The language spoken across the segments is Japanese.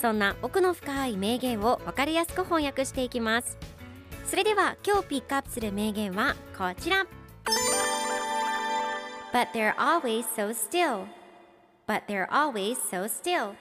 そんな奥の深い名言を分かりやすく翻訳していきます。それでは今日ピックアップする名言はこちら。But they're always so still. But they're always so still.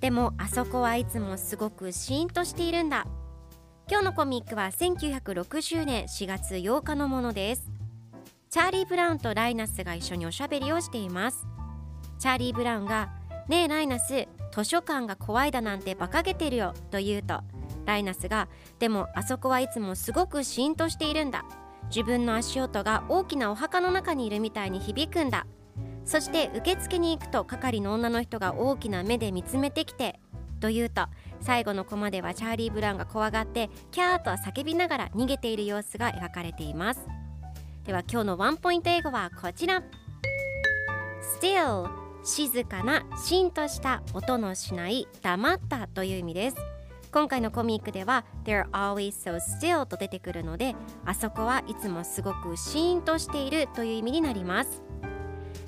でもあそこはいつもすごくシーンとしているんだ。今日のコミックは1960年4月8日のものです。チャーリー・ブラウンとライナスが一緒におしゃべりをしています。チャーリー・ブラウンが「ねえライナス図書館が怖いだなんて馬鹿げてるよ」と言うとライナスが「でもあそこはいつもすごくシーンとしているんだ自分の足音が大きなお墓の中にいるみたいに響くんだそして受付に行くと係の女の人が大きな目で見つめてきてと言うと最後のコマではチャーリー・ブラウンが怖がってキャーと叫びながら逃げている様子が描かれています。では今日のワンポイント英語はこちら。Still 静かなシンとした音のしない黙ったという意味です。今回のコミックでは They're always so still と出てくるのであそこはいつもすごくシーンとしているという意味になります。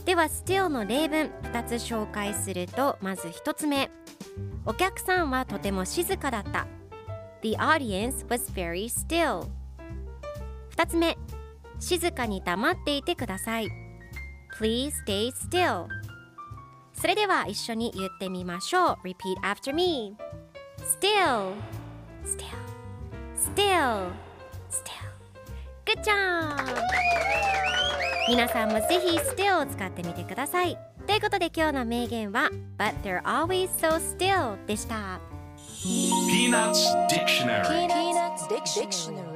では still の例文2つ紹介するとまず1つ目。お客さんはとても静かだった。The audience was very still 2つ目。静かに黙っていてください。Please stay still それでは一緒に言ってみましょう Repeat after me Still Still Still Still Good job! 皆さんもぜひ still を使ってみてくださいということで今日の名言は But they're always so still でした Peanuts Dictionary Peanuts Dictionary.